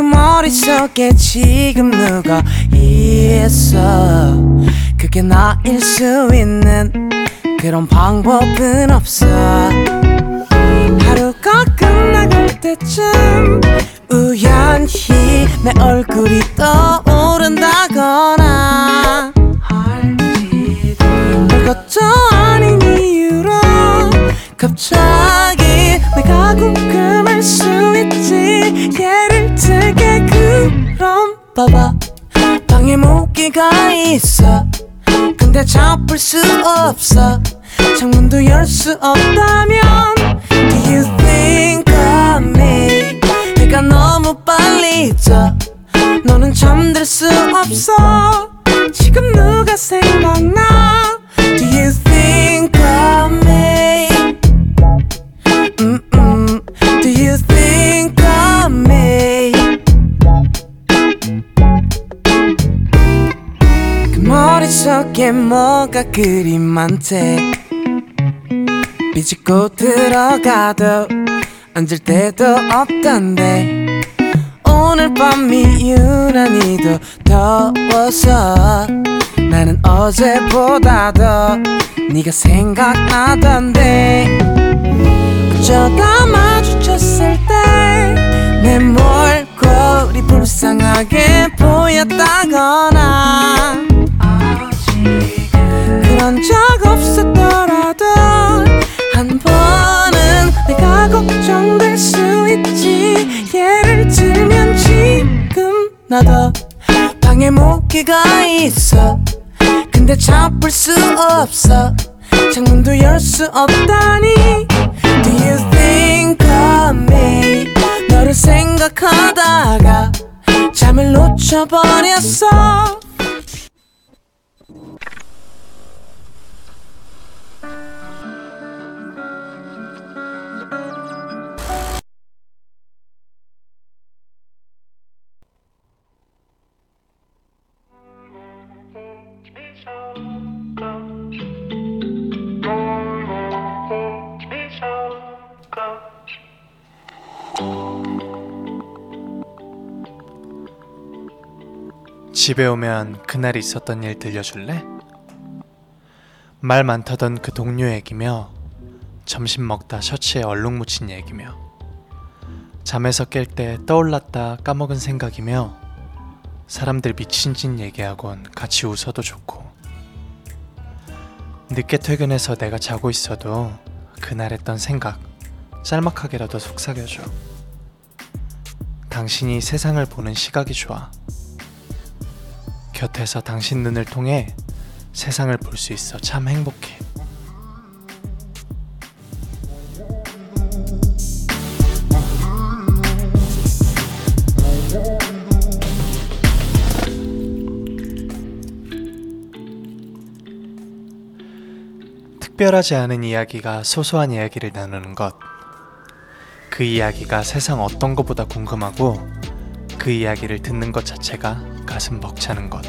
그 머릿속에 지금 누가 있어? 그게 나일 수 있는 그런 방법은 없어. 하루가 끝나갈 때쯤 우연히 내 얼굴이 떠오른다거나 별것도 아닌 이유로 갑자기 내가 궁금할 수 있지. 예 를 들게. 그럼 봐봐. 방에 모기가 있어. 근데 잡을 수 없어. 창문도 열 수 없다면 Do you think of me? 해가 너무 빨리 져. 너는 잠들 수 없어. 지금 누가 생각나 머릿속에 뭐가 그리 많대 비집고 들어가도 앉을 데도 없던데. 오늘 밤이 유난히도 더워서 나는 어제보다 더 네가 생각나던데. 어쩌다 마주쳤을 때 내 몰골이 불쌍하게 보였다거나 그런 적 없었더라도 한 번은 내가 걱정될 수 있지. 예를 들면 지금 나도 방에 모기가 있어. 근데 잡을 수 없어. 창문도 열 수 없다니. Do you think of me? 너를 생각하다가 잠을 놓쳐버렸어 집에 오면 그날 있었던 일 들려줄래? 말 많다던 그 동료 얘기며 점심 먹다 셔츠에 얼룩 묻힌 얘기며 잠에서 깰 때 떠올랐다 까먹은 생각이며 사람들 미친 짓 얘기하곤 같이 웃어도 좋고. 늦게 퇴근해서 내가 자고 있어도 그날 했던 생각 짤막하게라도 속삭여줘. 당신이 세상을 보는 시각이 좋아 곁에서 당신 눈을 통해 세상을 볼 수 있어 참 행복해. 특별하지 않은 이야기가 소소한 이야기를 나누는 것. 그 이야기가 세상 어떤 것보다 궁금하고 그 이야기를 듣는 것 자체가 가슴 벅차는 것.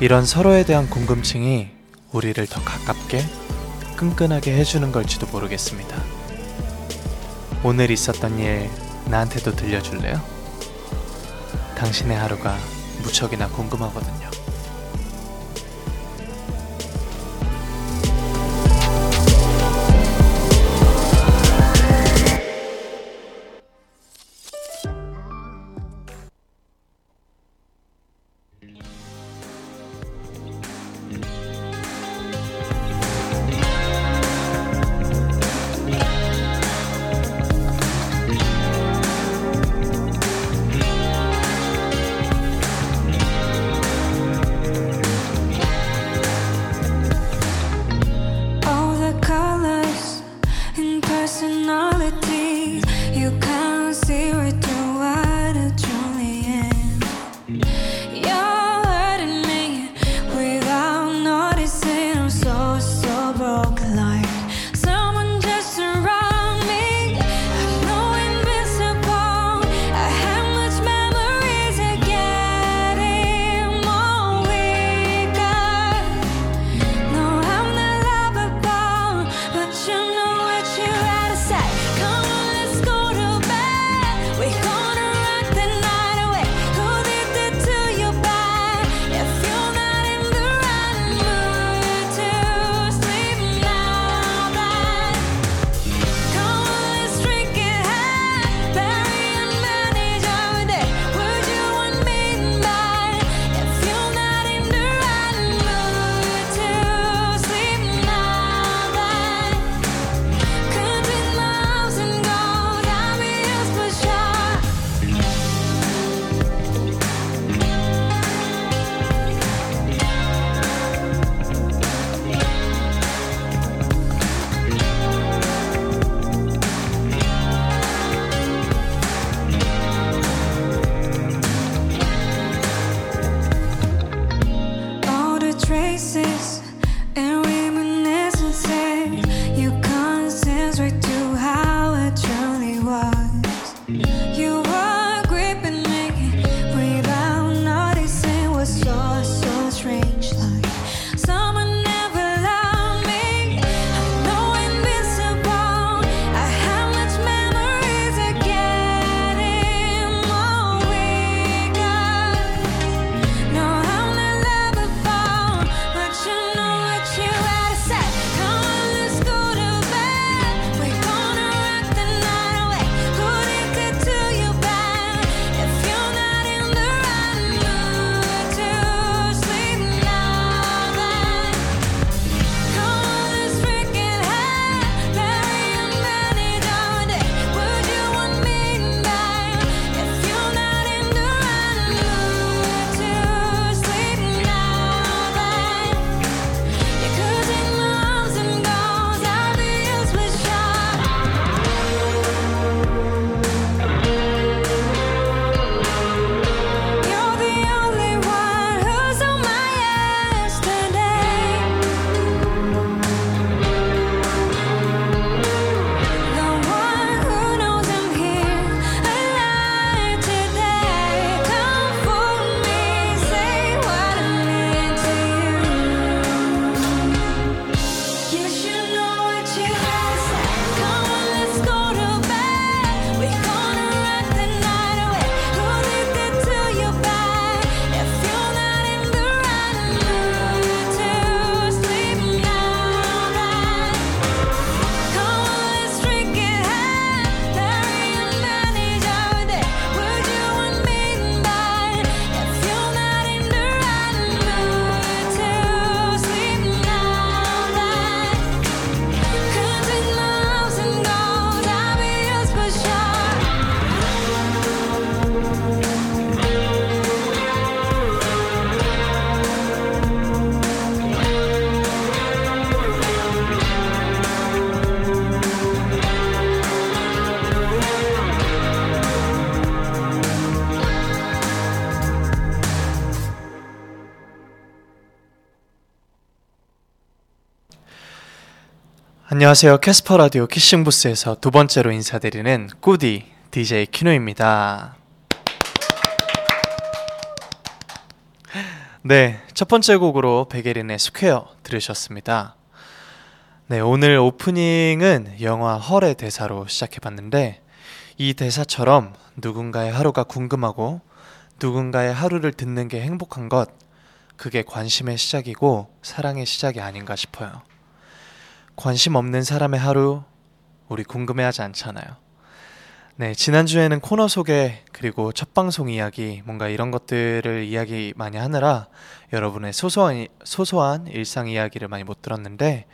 이런 서로에 대한 궁금증이 우리를 더 가깝게 끈끈하게 해주는 걸지도 모르겠습니다. 오늘 있었던 일 나한테도 들려줄래요? 당신의 하루가 무척이나 궁금하거든요. 안녕하세요. 캐스퍼 라디오 Kissing Booth에서 두 번째로 인사드리는 꾸디 DJ 키노입니다. 네, 첫 번째 곡으로 백예린의 Square 들으셨습니다. 네, 오늘 오프닝은 영화 Her의 대사로 시작해봤는데 이 대사처럼 누군가의 하루가 궁금하고 누군가의 하루를 듣는 게 행복한 것 그게 관심의 시작이고 사랑의 시작이 아닌가 싶어요. 관심 없는 사람의 하루 우리 궁금해하지 않잖아요. 네, 지난주에는 코너 소개 그리고 첫 방송 이야기 뭔가 이런 것들을 이야기 많이 하느라 여러분의 소소한 소소한 일상 이야기를 많이 못 들었는데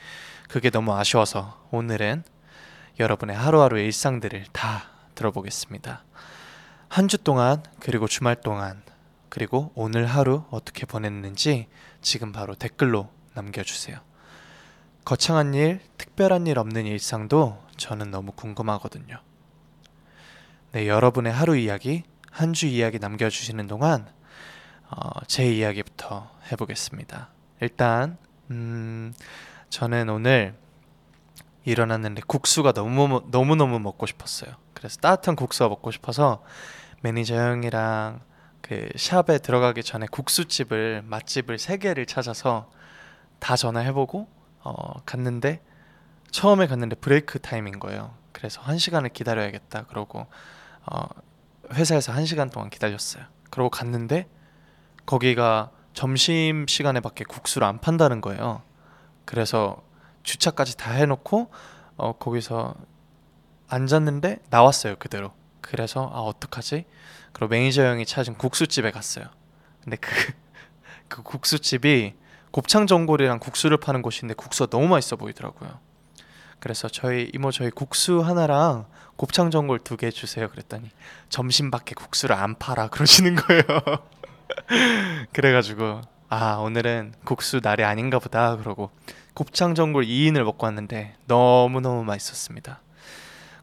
그게 너무 아쉬워서 오늘은 여러분의 하루하루 일상들을 다 들어보겠습니다. 한 주 동안 그리고 주말 동안 그리고 오늘 하루 어떻게 보냈는지 지금 바로 댓글로 남겨주세요. 거창한 일, 특별한 일 없는 일상도 저는 너무 궁금하거든요. 네, 여러분의 하루 이야기, 한 주 이야기 남겨주시는 동안 어, 제 이야기부터 해보겠습니다. 일단 음, 저는 오늘 일어났는데 국수가 너무 너무 너무 먹고 싶었어요. 그래서 따뜻한 국수가 먹고 싶어서 매니저 형이랑 그 샵에 들어가기 전에 국수집을 맛집을 세 개를 찾아서 다 전화해보고 어, 갔는데 처음에 갔는데 브레이크 타임인 거예요. 그래서 한 시간을 기다려야겠다. 그러고 어, 회사에서 한 시간 동안 기다렸어요. 그러고 갔는데 거기가 점심 시간에 밖에 국수를 안 판다는 거예요. 그래서 주차까지 다 해놓고 어, 거기서 앉았는데 나왔어요 그대로. 그래서 아 어떡하지? 그리고 매니저 형이 찾은 국수집에 갔어요. 근데 그, 그 국수집이 곱창 전골이랑 국수를 파는 곳인데 국수가 너무 맛있어 보이더라고요. 그래서 저희 이모 저희 국수 하나랑 곱창 전골 두 개 주세요. 그랬더니 점심밖에 국수를 안 팔아 그러시는 거예요. 그래가지고 아 오늘은 국수 날이 아닌가 보다 그러고 곱창 전골 2인을 먹고 왔는데 너무 너무 맛있었습니다.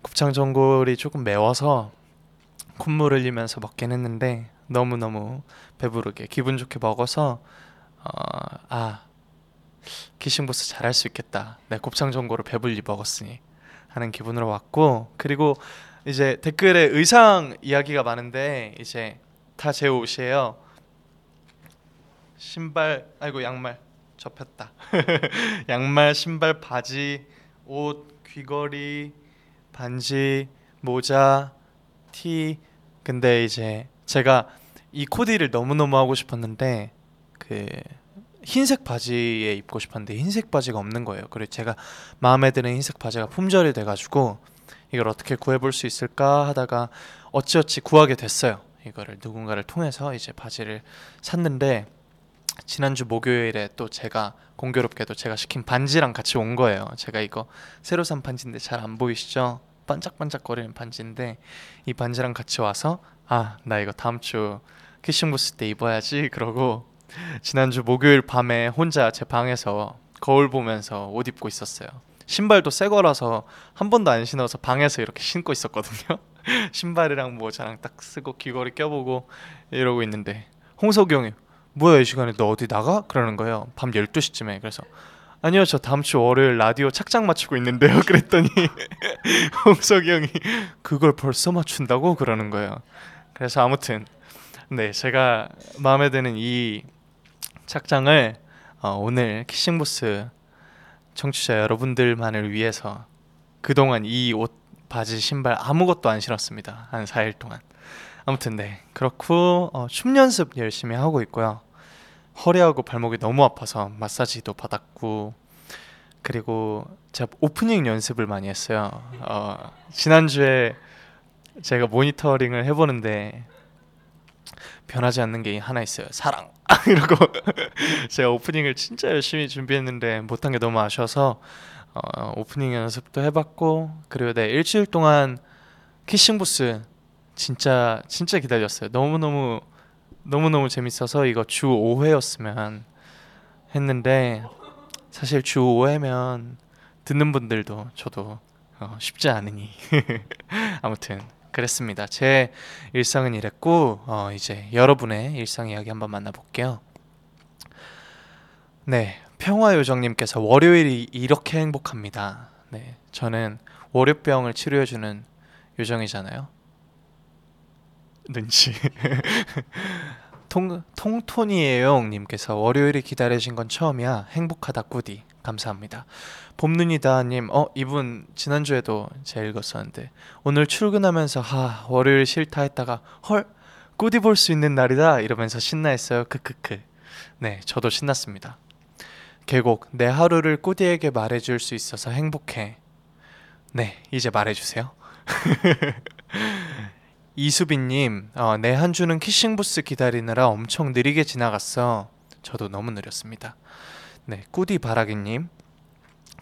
곱창 전골이 조금 매워서 콧물 흘리면서 먹긴 했는데 너무 너무 배부르게 기분 좋게 먹어서 어, 아 키싱보스 잘할 수 있겠다. 내 곱창 전골을 배불리 먹었으니 하는 기분으로 왔고 그리고 이제 댓글에 의상 이야기가 많은데 이제 다 제 옷이에요. 신발 아이고 양말 접혔다. 양말, 신발, 바지, 옷, 귀걸이, 반지, 모자, 티. 근데 이제 제가 이 코디를 너무너무 하고 싶었는데 그 흰색 바지에 입고 싶었는데 흰색 바지가 없는 거예요. 그리고 제가 마음에 드는 흰색 바지가 품절이 돼가지고 이걸 어떻게 구해볼 수 있을까 하다가 어찌어찌 구하게 됐어요. 이거를 누군가를 통해서 이제 바지를 샀는데 지난주 목요일에 또 제가 공교롭게도 제가 시킨 반지랑 같이 온 거예요. 제가 이거 새로 산 반지인데 잘 안 보이시죠? 반짝반짝거리는 반지인데 이 반지랑 같이 와서 아 나 이거 다음 주 키싱 부스 때 입어야지 그러고 지난주 목요일 밤에 혼자 제 방에서 거울 보면서 옷 입고 있었어요. 신발도 새 거라서 한 번도 안 신어서 방에서 이렇게 신고 있었거든요. 신발이랑 모자랑 딱 쓰고 귀걸이 껴보고 이러고 있는데 홍석이 형이 뭐야 이 시간에 너 어디 나가? 그러는 거예요. 밤 12시쯤에. 그래서 아니요 저 다음 주 월요일 라디오 착장 맞추고 있는데요. 그랬더니 홍석이 형이 그걸 벌써 맞춘다고 그러는 거예요. 그래서 아무튼 네 제가 마음에 드는 이 착장을 어, 오늘 키싱부스 청취자 여러분들만을 위해서 그동안 이 옷, 바지, 신발 아무것도 안 신었습니다. 한 4일 동안. 아무튼 네 그렇고 어, 춤 연습 열심히 하고 있고요. 허리하고 발목이 너무 아파서 마사지도 받았고 그리고 제가 오프닝 연습을 많이 했어요. 어, 지난주에 제가 모니터링을 해보는데 변하지 않는 게 하나 있어요. 사랑. 이러고 제가 오프닝을 진짜 열심히 준비했는데 못한 게 너무 아쉬워서 어, 오프닝 연습도 해봤고 그리고 네 일주일 동안 키싱 부스 진짜 진짜 기다렸어요. 너무 너무 너무 너무 재밌어서 이거 주 5회였으면 했는데 사실 주 5회면 듣는 분들도 저도 어, 쉽지 않으니 아무튼 그랬습니다. 제 일상은 이랬고 어, 이제 여러분의 일상 이야기 한번 만나볼게요. 네, 평화요정님께서 월요일이 이렇게 행복합니다. 네, 저는 월요병을 치료해주는 요정이잖아요. 눈치. 통 통톤이에요, 님께서 월요일이 기다려진 건 처음이야. 행복하다 꾸디. 감사합니다. 봄눈이다님, 어 이분 지난주에도 제가 읽었었는데 오늘 출근하면서 하 월요일 싫다 했다가 헐 꾸디 볼 수 있는 날이다 이러면서 신나했어요. 크크크. 네, 저도 신났습니다. 계곡 내 하루를 꾸디에게 말해줄 수 있어서 행복해. 네, 이제 말해주세요. 이수빈님, 어, 내 한 주는 키싱 부스 기다리느라 엄청 느리게 지나갔어. 저도 너무 느렸습니다. 네, 꾸디 바라기님,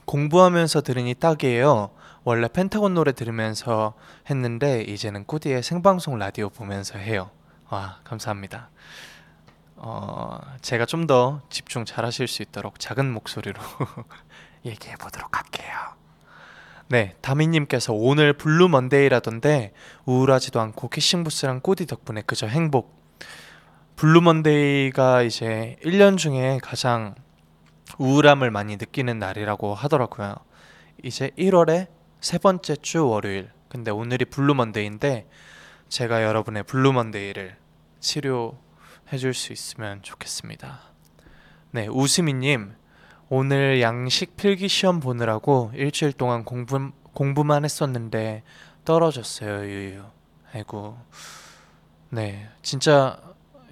공부하면서 들으니 딱이에요. 원래 펜타곤 노래 들으면서 했는데 이제는 꾸디의 생방송 라디오 보면서 해요. 와, 감사합니다. 어, 제가 좀 더 집중 잘 하실 수 있도록 작은 목소리로 얘기해 보도록 할게요. 네, 다미님께서 오늘 Blue Monday라던데 우울하지도 않고 키싱부스랑 꾸디 덕분에 그저 행복. Blue Monday가 이제 1년 중에 가장 우울함을 많이 느끼는 날이라고 하더라고요. 이제 1월에 세 번째 주 월요일. 근데 오늘이 Blue Monday인데 제가 여러분의 Blue Monday를 치료 해 줄 수 있으면 좋겠습니다. 네, 우수미 님 오늘 양식 필기 시험 보느라고 일주일 동안 공부 공부만 했었는데 떨어졌어요, 유유. 아이고, 네, 진짜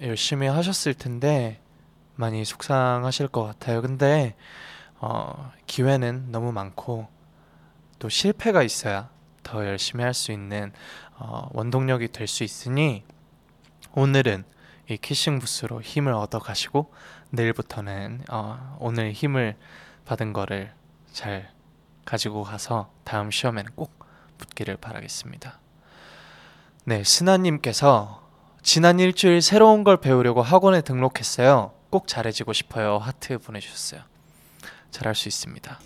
열심히 하셨을 텐데 많이 속상하실 것 같아요. 근데 어, 기회는 너무 많고 또 실패가 있어야 더 열심히 할 수 있는 어, 원동력이 될 수 있으니 오늘은 이 키싱 부스로 힘을 얻어 가시고 내일부터는 어, 오늘 힘을 받은 거를 잘 가지고 가서 다음 시험에는 꼭 붙기를 바라겠습니다. 네, 스나님께서 지난 일주일 새로운 걸 배우려고 학원에 등록했어요. 꼭 잘해지고 싶어요. 하트 보내주셨어요. 잘할 수 있습니다.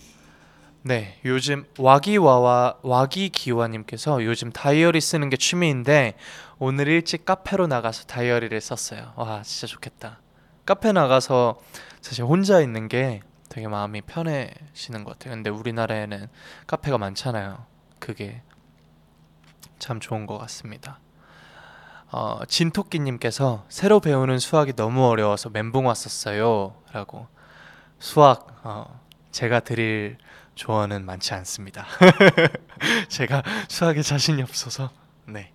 네, 요즘 와기와와 와기기와님께서 요즘 다이어리 쓰는 게 취미인데 오늘 일찍 카페로 나가서 다이어리를 썼어요. 와, 진짜 좋겠다. 카페 나가서 사실 혼자 있는 게 되게 마음이 편해지는 것 같아요. 근데 우리나라에는 카페가 많잖아요. 그게 참 좋은 것 같습니다. 어, 진토끼님께서 새로 배우는 수학이 너무 어려워서 멘붕 왔었어요.라고 수학 어, 제가 드릴 조언은 많지 않습니다. 제가 수학에 자신이 없어서. 네.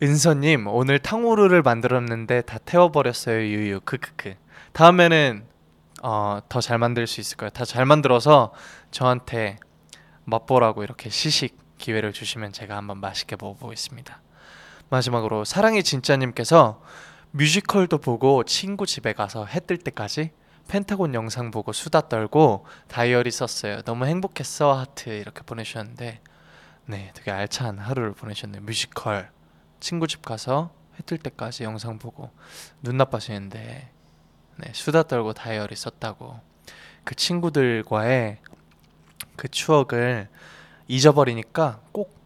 은서님 오늘 탕후루를 만들었는데 다 태워버렸어요 유유. 크크크. 다음에는 어, 더 잘 만들 수 있을 거예요. 다 잘 만들어서 저한테 맛보라고 이렇게 시식 기회를 주시면 제가 한번 맛있게 먹어보겠습니다 마지막으로 사랑의 진짜님께서 뮤지컬도 보고 친구 집에 가서 해 뜰 때까지 펜타곤 영상 보고 수다 떨고 다이어리 썼어요. 너무 행복했어. 하트 이렇게 보내주셨는데 네 되게 알찬 하루를 보내셨네요. 뮤지컬. 친구 집 가서 해 뜰 때까지 영상 보고 눈 나빠지는데 네, 수다 떨고 다이어리 썼다고 그 친구들과의 그 추억을 잊어버리니까 꼭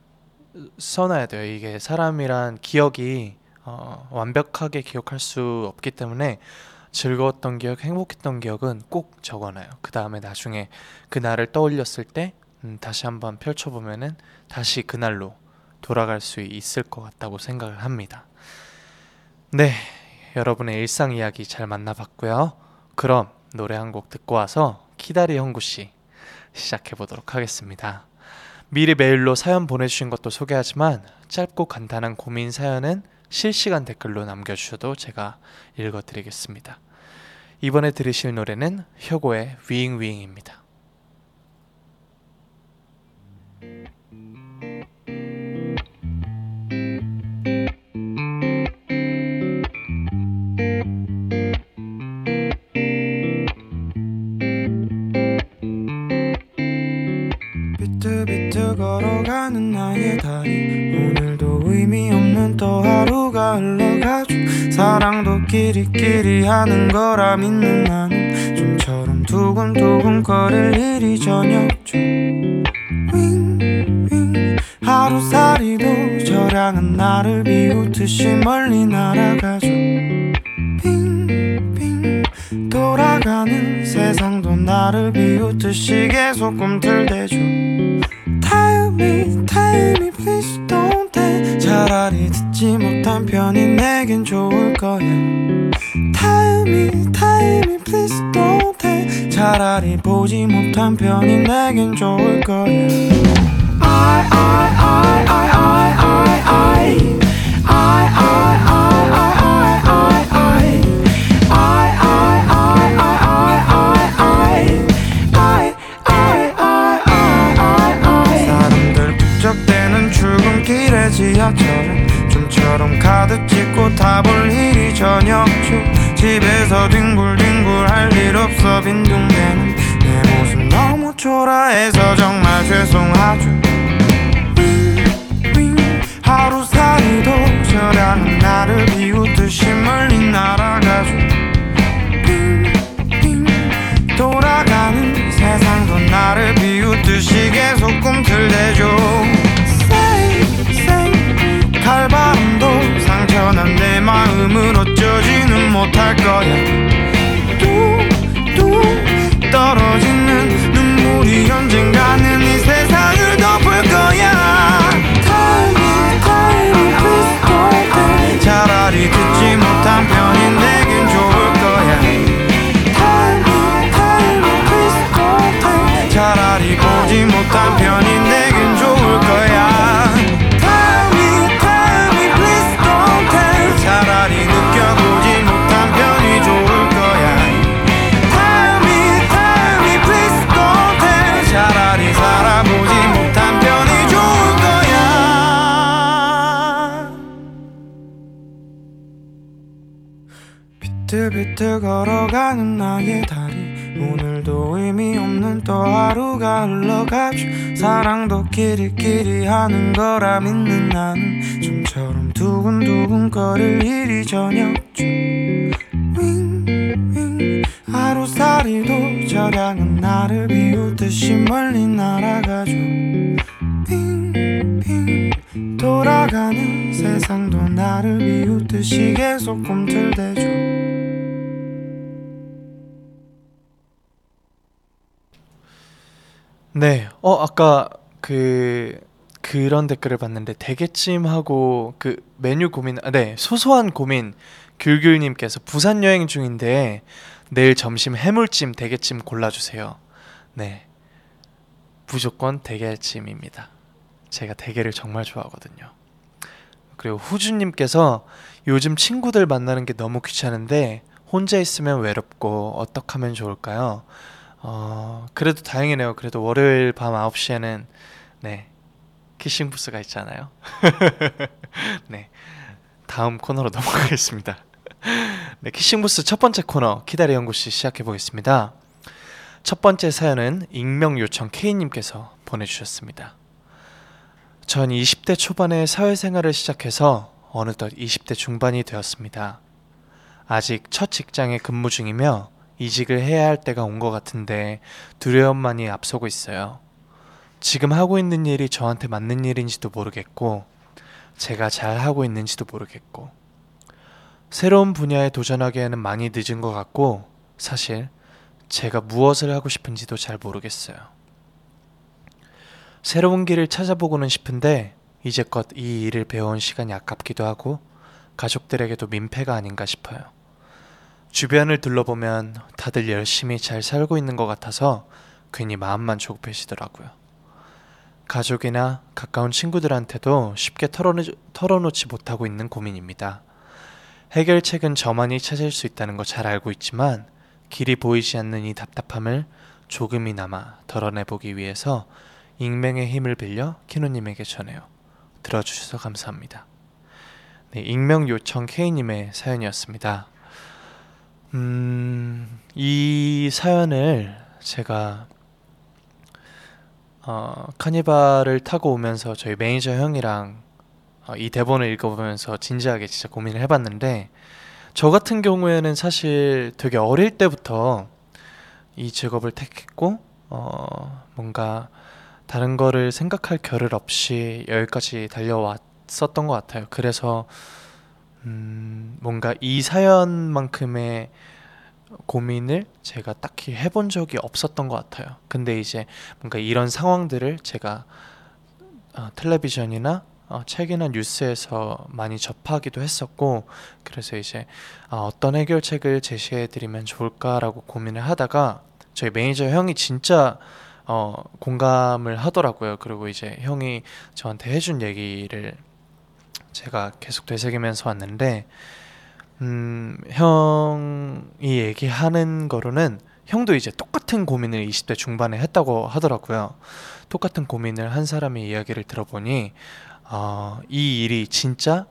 써놔야 돼요. 이게 사람이란 기억이 어, 완벽하게 기억할 수 없기 때문에 즐거웠던 기억, 행복했던 기억은 꼭 적어놔요. 그 다음에 나중에 그날을 떠올렸을 때 음, 다시 한번 펼쳐보면은 다시 그날로 돌아갈 수 있을 것 같다고 생각을 합니다. 네, 여러분의 일상 이야기 잘 만나봤고요. 그럼 노래 한 곡 듣고 와서 키다리 형구 씨 시작해 보도록 하겠습니다. 미리 메일로 사연 보내주신 것도 소개하지만 짧고 간단한 고민 사연은 실시간 댓글로 남겨주셔도 제가 읽어드리겠습니다. 이번에 들으실 노래는 혁오의 위잉위잉입니다. 하루가 흘러가죠 사랑도 끼리끼리 하는 거라 믿는 나는 좀처럼 두근두근 거릴 일이 저녁죠. 윙윙. 하루살이도 저량한 나를 비웃듯이 멀리 날아가죠. 빙빙. 돌아가는 세상도 나를 비웃듯이 계속 꿈틀대죠. Tell me, tell me, please don't tell. 차라리 듣지 못한 편이 내겐 좋을 거야 tell me, please don't tell 차라리 보지 못한 편이 내겐 좋을 거야 I, I, I, I, I, 가득 찍고 타볼 일이 전혀 없죠. 집에서 뒹굴뒹굴 할 일 없어 빈둥대는 내 모습 너무 초라해서 정말 죄송하죠. 윙윙 하루살이도 저량은 나를 비웃듯이 멀리 날아가죠. 빙빙 돌아가는 세상도 나를 비웃듯이 계속 꿈틀대죠 내 마음을 어쩌지는 못할 거야. 뚝뚝 떨어지는 눈물이 언젠가 비틀비틀 걸어가는 나의 다리 오늘도 의미 없는 또 하루가 흘러가죠 사랑도 끼리끼리 하는 거라 믿는 나는 좀처럼 두근두근 거릴 일이 전혀 없죠 윙윙 하루살이도 저량은 나를 비웃듯이 멀리 날아가죠 빙빙 돌아가는 세상도 나를 비웃듯이 계속 꿈틀대죠 네. 어, 아까 그 그런 댓글을 봤는데 대게찜하고 그 메뉴 고민 아, 네. 소소한 고민 귤귤 님께서 부산 여행 중인데 내일 점심 해물찜 대게찜 골라 주세요. 네. 무조건 대게찜입니다. 제가 대게를 정말 좋아하거든요. 그리고 후주 님께서 요즘 친구들 만나는 게 너무 귀찮은데 혼자 있으면 외롭고 어떻게 하면 좋을까요? 어, 그래도 다행이네요. 그래도 월요일 밤 9시에는 네. 키싱 부스가 있잖아요. 네. 다음 코너로 넘어가겠습니다. 네, 키싱 부스 첫 번째 코너 키다리 연구씨 시작해 보겠습니다. 첫 번째 사연은 익명 요청 K님께서 보내 주셨습니다. 전 20대 초반에 사회생활을 시작해서 어느덧 20대 중반이 되었습니다. 아직 첫 직장에 근무 중이며 이직을 해야 할 때가 온 것 같은데 두려움만이 앞서고 있어요. 지금 하고 있는 일이 저한테 맞는 일인지도 모르겠고, 제가 잘 하고 있는지도 모르겠고, 새로운 분야에 도전하기에는 많이 늦은 것 같고, 사실 제가 무엇을 하고 싶은지도 잘 모르겠어요. 새로운 길을 찾아보고는 싶은데, 이제껏 이 일을 배워온 시간이 아깝기도 하고, 가족들에게도 민폐가 아닌가 싶어요. 주변을 둘러보면 다들 열심히 잘 살고 있는 것 같아서 괜히 마음만 조급해지더라고요. 가족이나 가까운 친구들한테도 쉽게 털어놓, 털어놓 지 못하고 있는 고민입니다. 해결책은 저만이 찾을 수 있다는 거 잘 알고 있지만 길이 보이지 않는 이 답답함을 조금이나마 덜어내보기 위해서 익명의 힘을 빌려 키노님에게 전해요. 들어주셔서 감사합니다. 네, 익명 요청 K님의 사연이었습니다. 음, 이 사연을 제가 어, 카니발을 타고 오면서 저희 매니저 형이랑 어, 이 대본을 읽어보면서 진지하게 진짜 고민을 해봤는데 저 같은 경우에는 사실 되게 어릴 때부터 이 직업을 택했고 어, 뭔가 다른 거를 생각할 겨를 없이 여기까지 달려왔었던 것 같아요. 그래서 음, 뭔가 이 사연만큼의 고민을 제가 딱히 해본 적이 없었던 것 같아요. 근데 이제 뭔가 이런 상황들을 제가 어, 텔레비전이나 어, 책이나 뉴스에서 많이 접하기도 했었고 그래서 이제 아, 어떤 해결책을 제시해드리면 좋을까라고 고민을 하다가 저희 매니저 형이 진짜 어, 공감을 하더라고요. 그리고 이제 형이 저한테 해준 얘기를 제가 계속 되새기면서 왔는데 음, 형이 얘기하는 거로는 형도 이제 똑같은 고민을 20대 중반에 했다고 하더라고요. 똑같은 고민을 한 사람의 이야기를 들어보니 어, 이 일이 진짜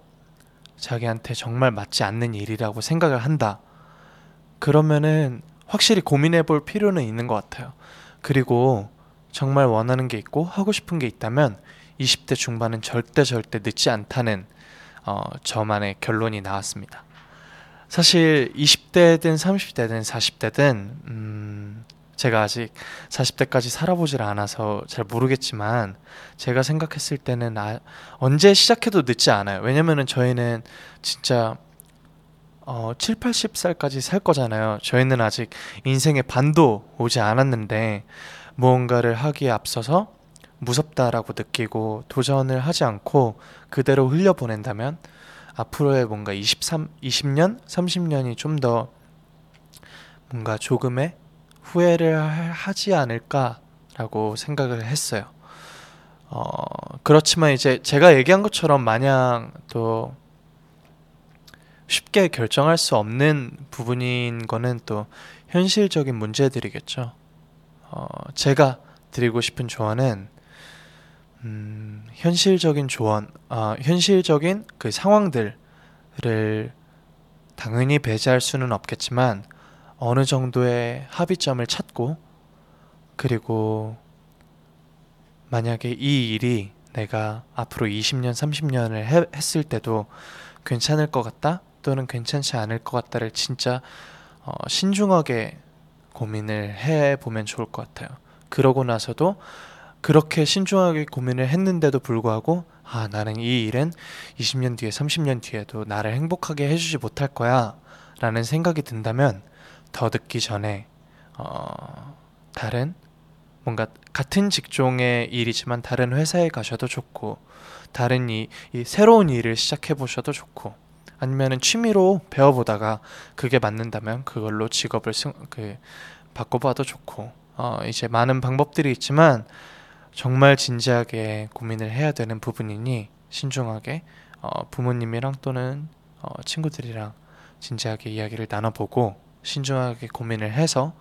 자기한테 정말 맞지 않는 일이라고 생각을 한다. 그러면은 확실히 고민해 볼 필요는 있는 것 같아요. 그리고 정말 원하는 게 있고 하고 싶은 게 있다면 20대 중반은 절대 절대 늦지 않다는 어, 저만의 결론이 나왔습니다. 사실 20대든 30대든 40대든 음, 제가 아직 40대까지 살아보질 않아서 잘 모르겠지만 제가 생각했을 때는 아, 언제 시작해도 늦지 않아요. 왜냐면은 저희는 진짜 어, 7, 80살까지 살 거잖아요. 저희는 아직 인생의 반도 오지 않았는데 무언가를 하기에 앞서서 무섭다라고 느끼고 도전을 하지 않고 그대로 흘려보낸다면 앞으로의 뭔가 23, 20년, 30년이 좀 더 뭔가 조금의 후회를 하지 않을까라고 생각을 했어요. 어, 그렇지만 이제 제가 얘기한 것처럼 마냥 또 쉽게 결정할 수 없는 부분인 거는 또 현실적인 문제들이겠죠. 어, 제가 드리고 싶은 조언은 음, 현실적인 조언, 어, 현실적인 그 상황들을 당연히 배제할 수는 없겠지만 어느 정도의 합의점을 찾고 그리고 만약에 이 일이 내가 앞으로 20년, 30년을 해, 했을 때도 괜찮을 것 같다 또는 괜찮지 않을 것 같다를 진짜 어, 신중하게 고민을 해 보면 좋을 것 같아요. 그러고 나서도 그렇게 신중하게 고민을 했는데도 불구하고 아 나는 이 일은 20년 뒤에 30년 뒤에도 나를 행복하게 해주지 못할 거야 라는 생각이 든다면 더 듣기 전에 어, 다른 뭔가 같은 직종의 일이지만 다른 회사에 가셔도 좋고 다른 이, 이 새로운 일을 시작해 보셔도 좋고 아니면은 취미로 배워보다가 그게 맞는다면 그걸로 직업을 승, 그 바꿔봐도 좋고 어, 이제 많은 방법들이 있지만 정말 진지하게 고민을 해야 되는 부분이니 신중하게 어, 부모님이랑 또는 어, 친구들이랑 진지하게 이야기를 나눠보고 신중하게 고민을 해서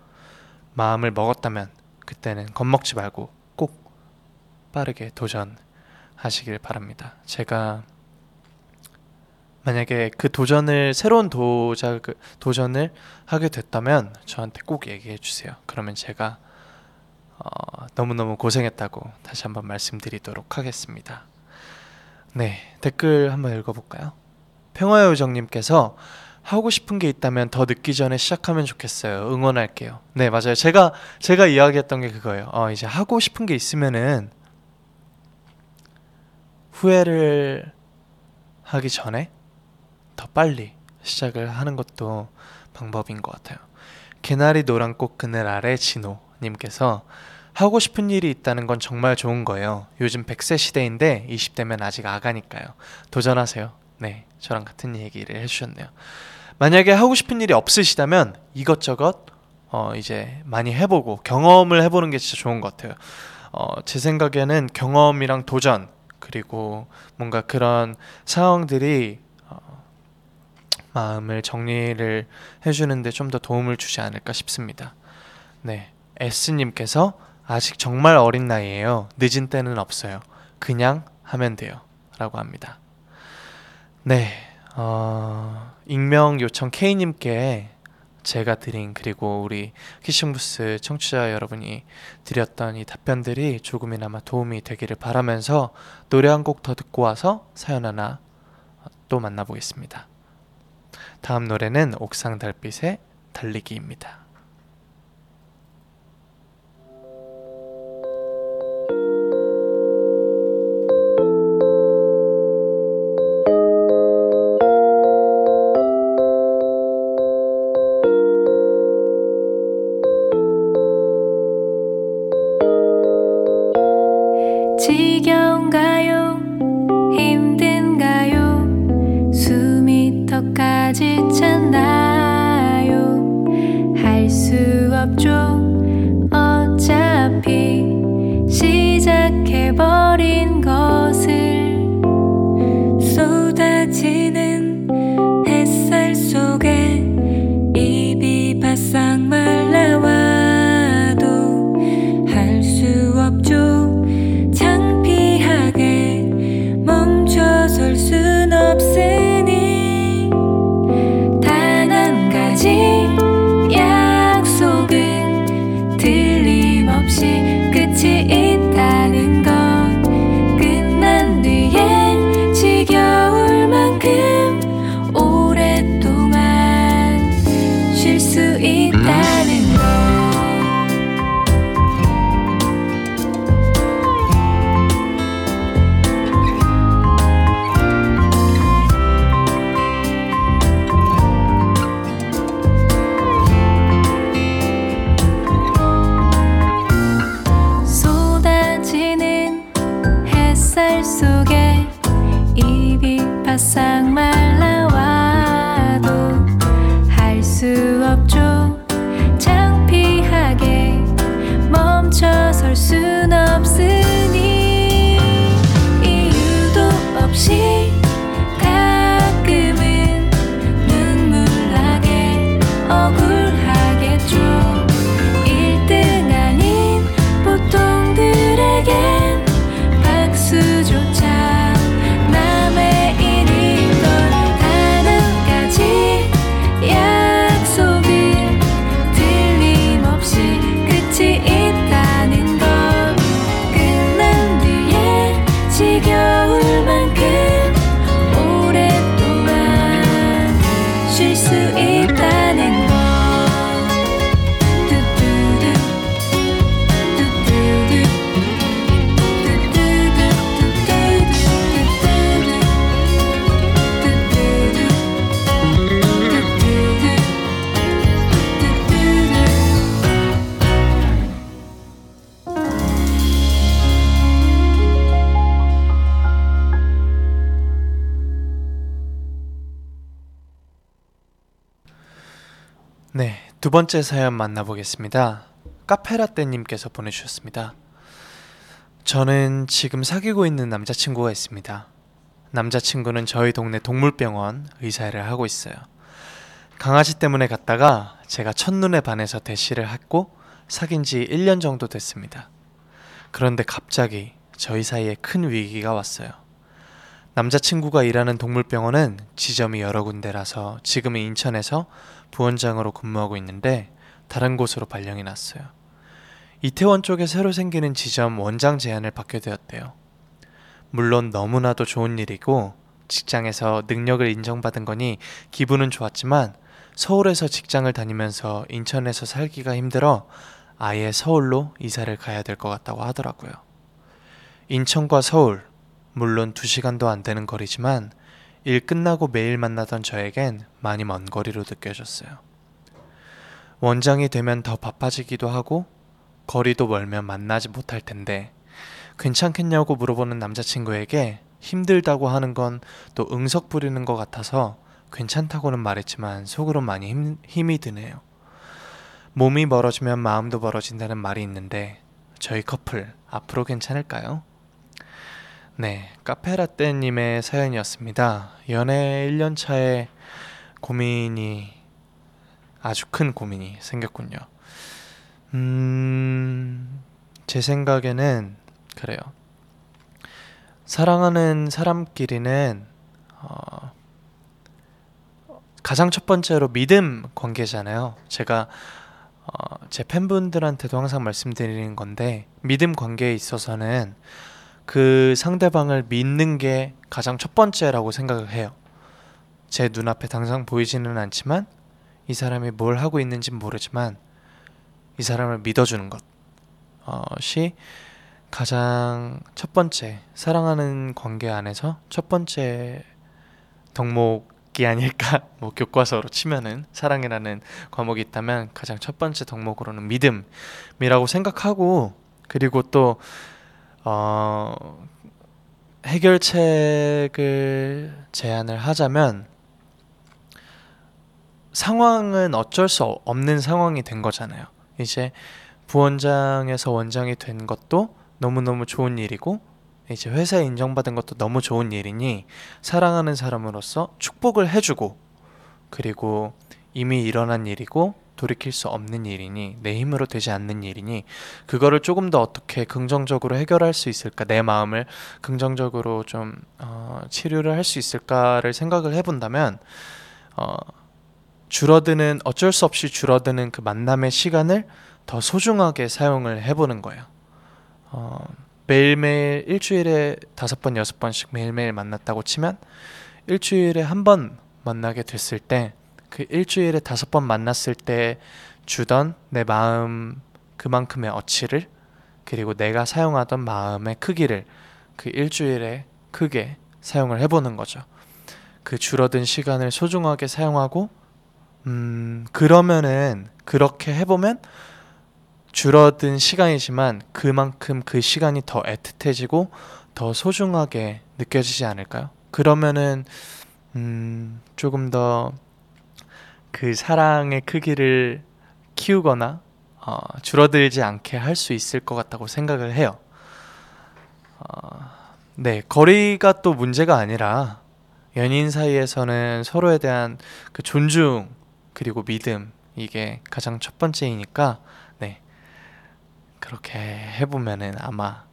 마음을 먹었다면 그때는 겁먹지 말고 꼭 빠르게 도전하시길 바랍니다. 제가 만약에 그 도전을 새로운 도자 그 도전을 하게 됐다면 저한테 꼭 얘기해 주세요. 그러면 제가 어, 너무너무 고생했다고 다시 한번 말씀드리도록 하겠습니다. 네, 댓글 한번 읽어볼까요? 평화요정님께서 하고 싶은 게 있다면 더 늦기 전에 시작하면 좋겠어요. 응원할게요. 네, 맞아요. 제가 제가 이야기했던 게 그거예요. 어, 이제 하고 싶은 게 있으면은 후회를 하기 전에 더 빨리 시작을 하는 것도 방법인 것 같아요. 개나리 노란 꽃 그늘 아래 진호 님께서 하고 싶은 일이 있다는 건 정말 좋은 거예요. 요즘 100세 시대인데 20대면 아직 아가니까요. 도전하세요. 네, 저랑 같은 얘기를 해주셨네요. 만약에 하고 싶은 일이 없으시다면 이것저것 어, 이제 많이 해보고 경험을 해보는 게 진짜 좋은 것 같아요. 어, 제 생각에는 경험이랑 도전 그리고 뭔가 그런 상황들이 어, 마음을 정리를 해주는데 좀 더 도움을 주지 않을까 싶습니다. 네, S님께서 아직 정말 어린 나이에요. 늦은 때는 없어요. 그냥 하면 돼요. 라고 합니다. 네, 어, 익명 요청 K님께 제가 드린 그리고 우리 키싱부스 청취자 여러분이 드렸던 이 답변들이 조금이나마 도움이 되기를 바라면서 노래 한 곡 더 듣고 와서 사연 하나 또 만나보겠습니다. 다음 노래는 옥상 달빛의 달리기입니다. 두 번째 사연 만나보겠습니다. 카페라떼님께서 보내주셨습니다. 저는 지금 사귀고 있는 남자친구가 있습니다. 남자친구는 저희 동네 동물병원 의사를 하고 있어요. 강아지 때문에 갔다가 제가 첫눈에 반해서 대시를 했고 사귄 지 1년 정도 됐습니다. 그런데 갑자기 저희 사이에 큰 위기가 왔어요. 남자친구가 일하는 동물병원은 지점이 여러 군데라서 지금은 인천에서 부원장으로 근무하고 있는데 다른 곳으로 발령이 났어요. 이태원 쪽에 새로 생기는 지점 원장 제안을 받게 되었대요. 물론 너무나도 좋은 일이고 직장에서 능력을 인정받은 거니 기분은 좋았지만 서울에서 직장을 다니면서 인천에서 살기가 힘들어 아예 서울로 이사를 가야 될 것 같다고 하더라고요. 인천과 서울, 물론 두 시간도 안 되는 거리지만 일 끝나고 매일 만나던 저에겐 많이 먼 거리로 느껴졌어요. 원장이 되면 더 바빠지기도 하고 거리도 멀면 만나지 못할 텐데 괜찮겠냐고 물어보는 남자친구에게 힘들다고 하는 건 또 응석 부리는 것 같아서 괜찮다고는 말했지만 속으로 많이 힘, 힘이 드네요. 몸이 멀어지면 마음도 멀어진다는 말이 있는데 저희 커플 앞으로 괜찮을까요? 네, 카페라떼님의 사연이었습니다. 연애 1년 차에 고민이 아주 큰 고민이 생겼군요. 음, 제 생각에는 그래요. 사랑하는 사람끼리는 어, 가장 첫 번째로 믿음 관계잖아요. 제가 어, 제 팬분들한테도 항상 말씀드리는 건데 믿음 관계에 있어서는 그 상대방을 믿는 게 가장 첫 번째라고 생각을 해요. 제 눈앞에 당장 보이지는 않지만 이 사람이 뭘 하고 있는지 모르지만 이 사람을 믿어주는 것이 가장 첫 번째 사랑하는 관계 안에서 첫 번째 덕목이 아닐까 뭐 교과서로 치면은 사랑이라는 과목이 있다면 가장 첫 번째 덕목으로는 믿음이라고 생각하고 그리고 또 어, 해결책을 제안을 하자면 상황은 어쩔 수 없는 상황이 된 거잖아요. 이제 부원장에서 원장이 된 것도 너무너무 좋은 일이고 이제 회사에 인정받은 것도 너무 좋은 일이니 사랑하는 사람으로서 축복을 해주고 그리고 이미 일어난 일이고 돌이킬 수 없는 일이니 내 힘으로 되지 않는 일이니 그거를 조금 더 어떻게 긍정적으로 해결할 수 있을까 내 마음을 긍정적으로 좀 어, 치료를 할 수 있을까를 생각을 해본다면 어, 줄어드는 어쩔 수 없이 줄어드는 그 만남의 시간을 더 소중하게 사용을 해보는 거예요. 어, 매일매일 일주일에 다섯 번 여섯 번씩 매일매일 만났다고 치면 일주일에 한 번 만나게 됐을 때 그 일주일에 다섯 번 만났을 때 주던 내 마음 그만큼의 어치를 그리고 내가 사용하던 마음의 크기를 그 일주일에 크게 사용을 해보는 거죠. 그 줄어든 시간을 소중하게 사용하고 음 그러면은 그렇게 해보면 줄어든 시간이지만 그만큼 그 시간이 더 애틋해지고 더 소중하게 느껴지지 않을까요? 그러면은 음 조금 더 그 사랑의 크기를 키우거나 어, 줄어들지 않게 할 수 있을 것 같다고 생각을 해요. 어, 네, 거리가 또 문제가 아니라 연인 사이에서는 서로에 대한 그 존중 그리고 믿음 이게 가장 첫 번째이니까 네 그렇게 해보면은 아마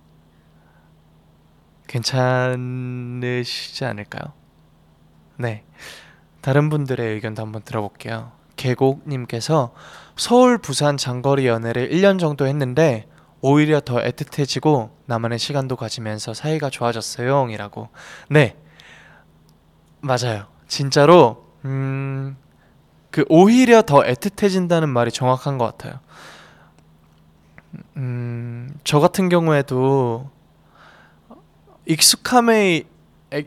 괜찮으시지 않을까요? 네. 다른 분들의 의견도 한번 들어볼게요. 계곡님께서 서울, 부산 장거리 연애를 1년 정도 했는데 오히려 더 애틋해지고 나만의 시간도 가지면서 사이가 좋아졌어요. 이라고. 네. 맞아요. 진짜로, 음, 그 오히려 더 애틋해진다는 말이 정확한 것 같아요. 음, 저 같은 경우에도 익숙함에 에-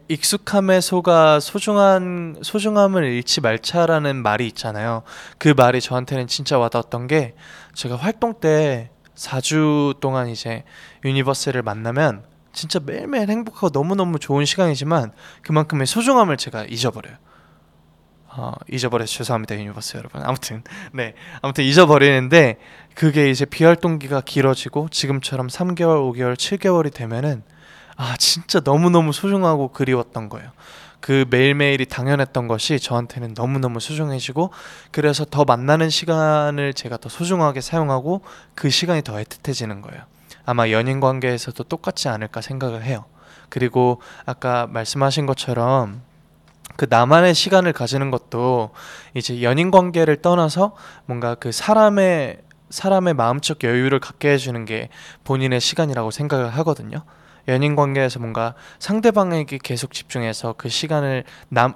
익숙함에 속아 소중한 소중함을 잃지 말자라는 말이 있잖아요. 그 말이 저한테는 진짜 와닿았던 게 제가 활동 때 4주 동안 이제 유니버스를 만나면 진짜 매일매일 행복하고 너무너무 좋은 시간이지만 그만큼의 소중함을 제가 잊어버려요. 어, 잊어버려서 죄송합니다 유니버스 여러분 아무튼 네 아무튼 잊어버리는데 그게 이제 비활동기가 길어지고 지금처럼 3개월 5개월 7개월이 되면은 아 진짜 너무너무 소중하고 그리웠던 거예요. 그 매일매일이 당연했던 것이 저한테는 너무너무 소중해지고 그래서 더 만나는 시간을 제가 더 소중하게 사용하고 그 시간이 더 애틋해지는 거예요. 아마 연인 관계에서도 똑같지 않을까 생각을 해요. 그리고 아까 말씀하신 것처럼 그 나만의 시간을 가지는 것도 이제 연인 관계를 떠나서 뭔가 그 사람의 사람의 마음적 여유를 갖게 해주는 게 본인의 시간이라고 생각을 하거든요. 연인 관계에서 뭔가 상대방에게 계속 집중해서 그 시간을 남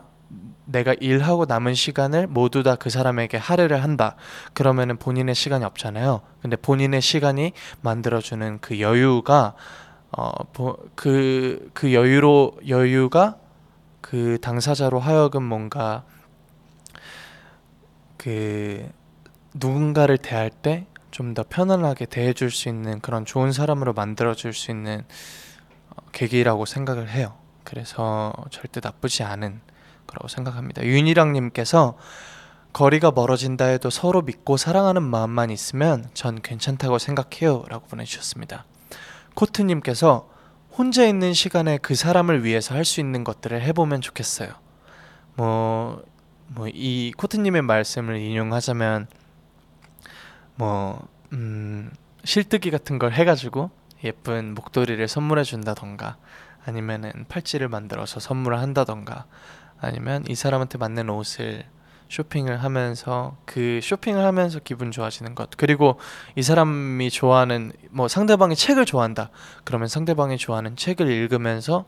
내가 일하고 남은 시간을 모두 다 그 사람에게 할애를 한다. 그러면은 본인의 시간이 없잖아요. 근데 본인의 시간이 만들어주는 그 여유가 어그그 그 여유로 여유가 그 당사자로 하여금 뭔가 그 누군가를 대할 때 좀 더 편안하게 대해줄 수 있는 그런 좋은 사람으로 만들어줄 수 있는 어, 계기라고 생각을 해요. 그래서 절대 나쁘지 않은 거라고 생각합니다. 윤희랑님께서 거리가 멀어진다 해도 서로 믿고 사랑하는 마음만 있으면 전 괜찮다고 생각해요. 라고 보내주셨습니다. 코트님께서 혼자 있는 시간에 그 사람을 위해서 할 수 있는 것들을 해보면 좋겠어요. 뭐, 뭐, 이 코트님의 말씀을 인용하자면, 뭐, 음, 실뜨기 같은 걸 해가지고 예쁜 목도리를 선물해 준다던가, 아니면은 팔찌를 만들어서 선물을 한다던가, 아니면 이 사람한테 맞는 옷을 쇼핑을 하면서 그 쇼핑을 하면서 기분 좋아지는 것. 그리고 이 사람이 좋아하는 뭐 상대방이 책을 좋아한다. 그러면 상대방이 좋아하는 책을 읽으면서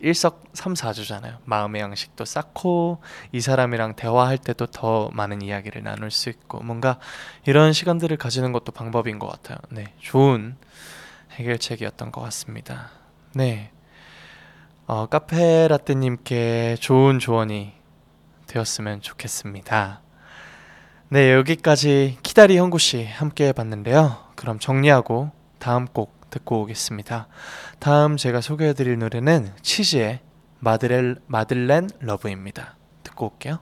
일석삼사주잖아요 마음의 양식도 쌓고 이 사람이랑 대화할 때도 더 많은 이야기를 나눌 수 있고 뭔가 이런 시간들을 가지는 것도 방법인 것 같아요 네 좋은 해결책이었던 것 같습니다 네 어, 카페 라떼님께 좋은 조언이 되었으면 좋겠습니다. 네, 여기까지 키다리 형구 씨 함께 해봤는데요. 그럼 정리하고 다음 곡 듣고 오겠습니다. 다음 제가 소개해드릴 노래는 치즈의 마들렌 러브입니다. 듣고 올게요.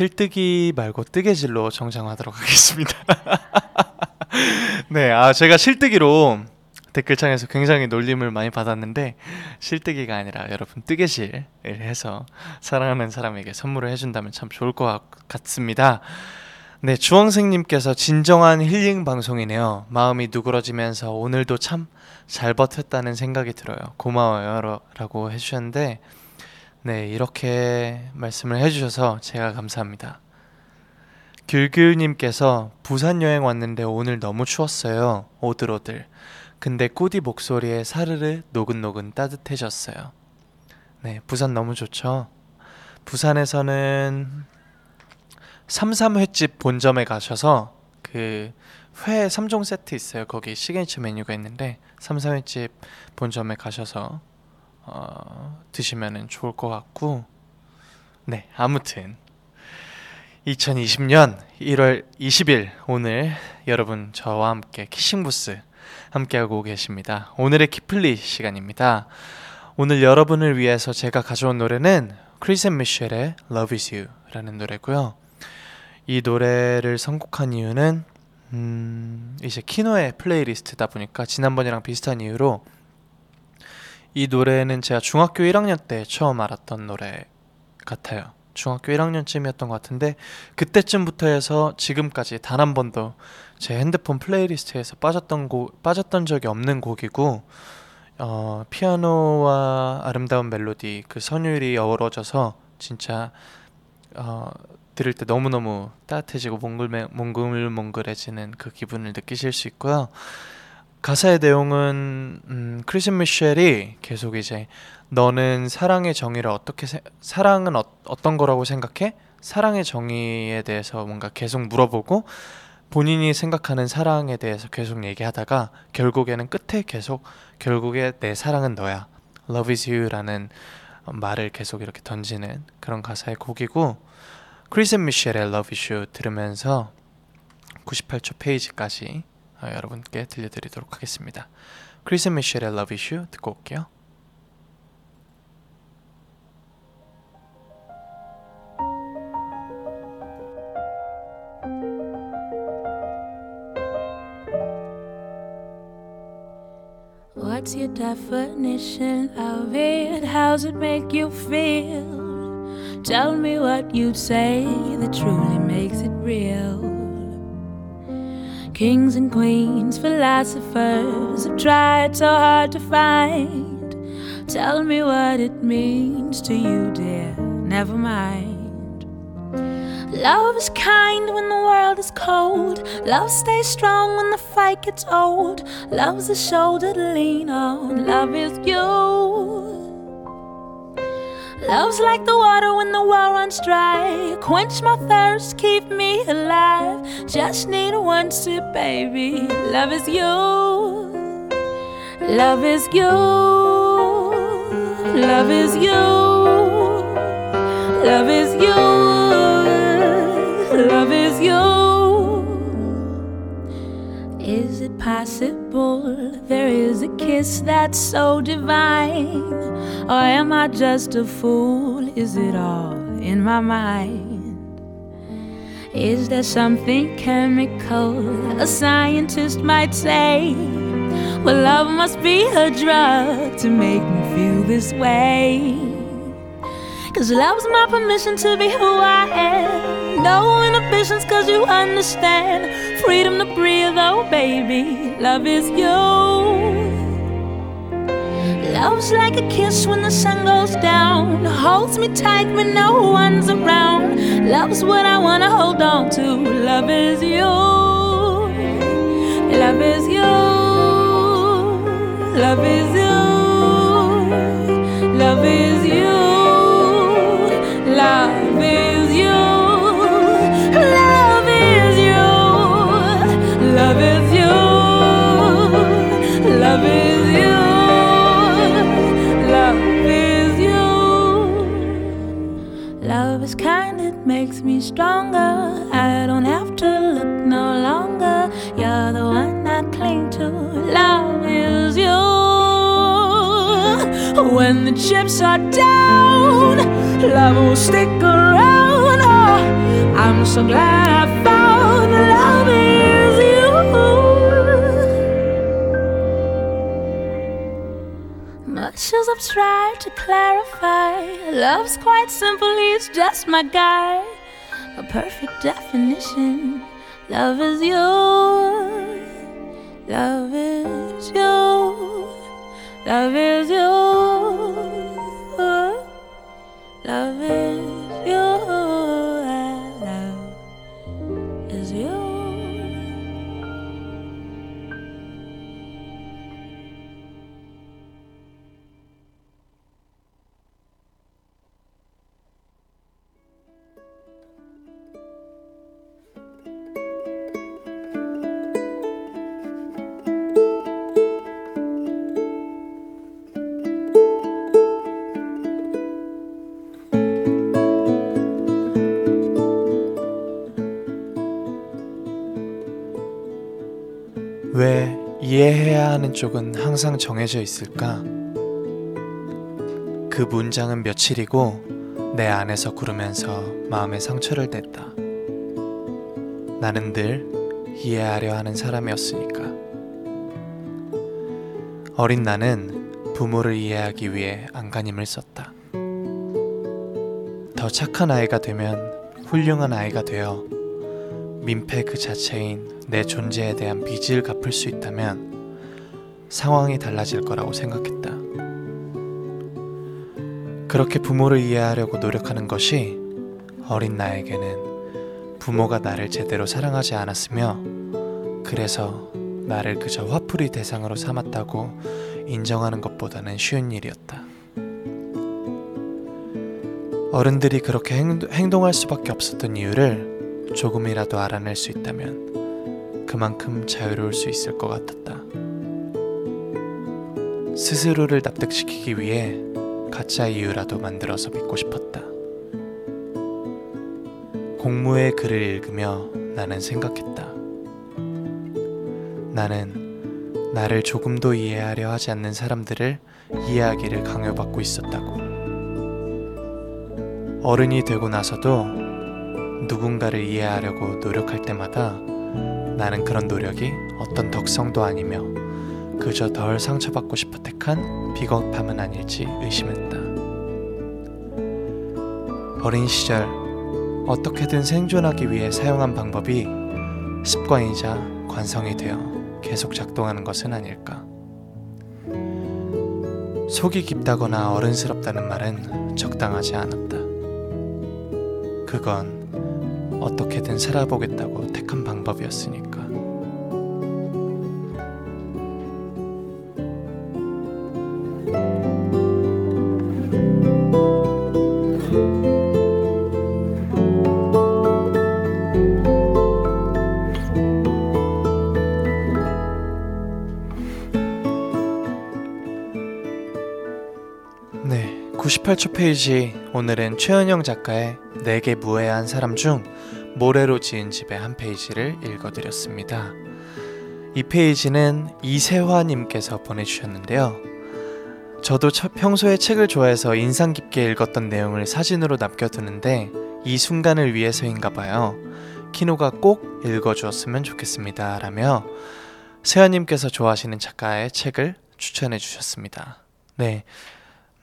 실뜨기 말고 뜨개질로 정장하도록 하겠습니다. 네, 아 제가 실뜨기로 댓글창에서 굉장히 놀림을 많이 받았는데 실뜨기가 아니라 여러분 뜨개질을 해서 사랑하는 사람에게 선물을 해준다면 참 좋을 것 같- 같습니다. 네, 주원생님께서 진정한 힐링 방송이네요. 마음이 누그러지면서 오늘도 참 잘 버텼다는 생각이 들어요. 고마워요. 라고 해주셨는데, 네, 이렇게 말씀을 해주셔서 제가 감사합니다. 귤귤님께서 부산 여행 왔는데 오늘 너무 추웠어요. 오들오들. 근데 꾸디 목소리에 사르르 노곤노곤 따뜻해졌어요. 네, 부산 너무 좋죠. 부산에서는 삼삼횟집 본점에 가셔서 그 회 3종 세트 있어요. 거기 시그니처 메뉴가 있는데 삼삼횟집 본점에 가셔서 어, 드시면은 좋을 것 같고 네 아무튼 2020년 1월 20일 오늘 여러분 저와 함께 키싱부스 함께하고 계십니다. 오늘의 키플리 시간입니다. 오늘 여러분을 위해서 제가 가져온 노래는 Chrisette Michele의 Love Is You라는 노래고요. 이 노래를 선곡한 이유는 음, 이제 키노의 playlist다 보니까 지난번이랑 비슷한 이유로 이 노래는 제가 중학교 1학년 때 처음 알았던 노래 같아요. 중학교 1학년쯤이었던 것 같은데 그때쯤부터 해서 지금까지 단 한 번도 제 핸드폰 playlist에서 빠졌던 곡 빠졌던 적이 없는 곡이고 어, 피아노와 아름다운 멜로디 그 선율이 어우러져서 진짜 어, 들을 때 너무너무 따뜻해지고 몽글매, 몽글몽글해지는 그 기분을 느끼실 수 있고요. 가사의 내용은 음, 크리스 미셸이 계속 이제 너는 사랑의 정의를 어떻게 세, 사랑은 어, 어떤 거라고 생각해? 사랑의 정의에 대해서 뭔가 계속 물어보고 본인이 생각하는 사랑에 대해서 계속 얘기하다가 결국에는 끝에 계속 결국에 내 사랑은 너야. Love is you라는 말을 계속 이렇게 던지는 그런 가사의 곡이고 Chrisette Michele의 Love is you 들으면서 98초 페이지까지 어, 여러분께 들려드리도록 하겠습니다. Chrisette Michele의 Love is you 듣고 올게요. Kings and queens, philosophers have tried so hard to find. Tell me what it means to you, dear. Never mind. Love is kind when the world is cold. Love stays strong when the fight gets old. Love's a shoulder to lean on. Love is you. Love's like the water when the well runs dry. Quench my thirst, keep me alive. Just need one sip, baby. Love is you. Love is you. Love is you. Love is you. Possible there is a kiss that's so divine? Or am I just a fool? Is it all in my mind? Is there something chemical a scientist might say? Well, love must be a drug to make me feel this way. Cause love's my permission to be who I am. No inhibitions, cause you understand. Freedom to breathe, oh baby. Love is you. Love's like a kiss when the sun goes down. Holds me tight when no one's around. Love's what I wanna hold on to. Love is you. Love is you. Love is you. Chips are down, love will stick around. Oh, I'm so glad I found love is you. Much as I've tried to clarify, love's quite simple, it's just my guy. A perfect definition. Love is you. Love is you. Love is you loving 쪽은 항상 정해져 있을까? 그 문장은 며칠이고 내 안에서 구르면서 마음에 상처를 냈다. 나는 늘 이해하려 하는 사람이었으니까. 어린 나는 부모를 이해하기 위해 안간힘을 썼다. 더 착한 아이가 되면 훌륭한 아이가 되어 민폐 그 자체인 내 존재에 대한 빚을 갚을 수 있다면 상황이 달라질 거라고 생각했다. 그렇게 부모를 이해하려고 노력하는 것이 어린 나에게는 부모가 나를 제대로 사랑하지 않았으며 그래서 나를 그저 화풀이 대상으로 삼았다고 인정하는 것보다는 쉬운 일이었다. 어른들이 그렇게 행동, 행동할 수밖에 없었던 이유를 조금이라도 알아낼 수 있다면 그만큼 자유로울 수 있을 것 같았다. 스스로를 납득시키기 위해 가짜 이유라도 만들어서 믿고 싶었다. 공무의 글을 읽으며 나는 생각했다. 나는 나를 조금도 이해하려 하지 않는 사람들을 이해하기를 강요받고 있었다고. 어른이 되고 나서도 누군가를 이해하려고 노력할 때마다 나는 그런 노력이 어떤 덕성도 아니며 그저 덜 상처받고 싶 어 택한 비겁함은 아닐지 의심했다. 어린 시절 어떻게든 생존하기 위해 사용한 방법이 습관이자 관성이 되어 계속 작동하는 것은 아닐까. 속이 깊다거나 어른스럽다는 말은 적당하지 않았다. 그건 어떻게든 살아보겠다고 택한 방법이었으니까. 98초 페이지 오늘은 최은영 작가의 내게 무해한 사람 중 모래로 지은 집의 한 페이지를 읽어드렸습니다. 이 페이지는 이세화님께서 보내주셨는데요. 저도 처- 평소에 책을 좋아해서 인상 깊게 읽었던 내용을 사진으로 남겨두는데 이 순간을 위해서인가 봐요. 키노가 꼭 읽어주었으면 좋겠습니다. 라며 세화님께서 좋아하시는 작가의 책을 추천해 주셨습니다. 네,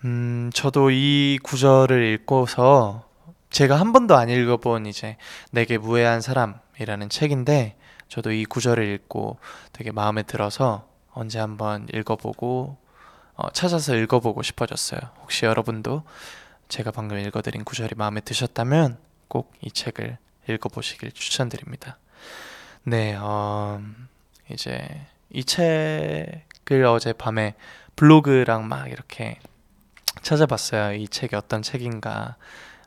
음, 저도 이 구절을 읽고서 제가 한 번도 안 읽어본 이제 내게 무해한 사람이라는 책인데 저도 이 구절을 읽고 되게 마음에 들어서 언제 한번 읽어보고 어, 찾아서 읽어보고 싶어졌어요. 혹시 여러분도 제가 방금 읽어드린 구절이 마음에 드셨다면 꼭 이 책을 읽어보시길 추천드립니다. 네, 어, 이제 이 책을 어제 밤에 블로그랑 막 이렇게 찾아봤어요. 이 책이 어떤 책인가,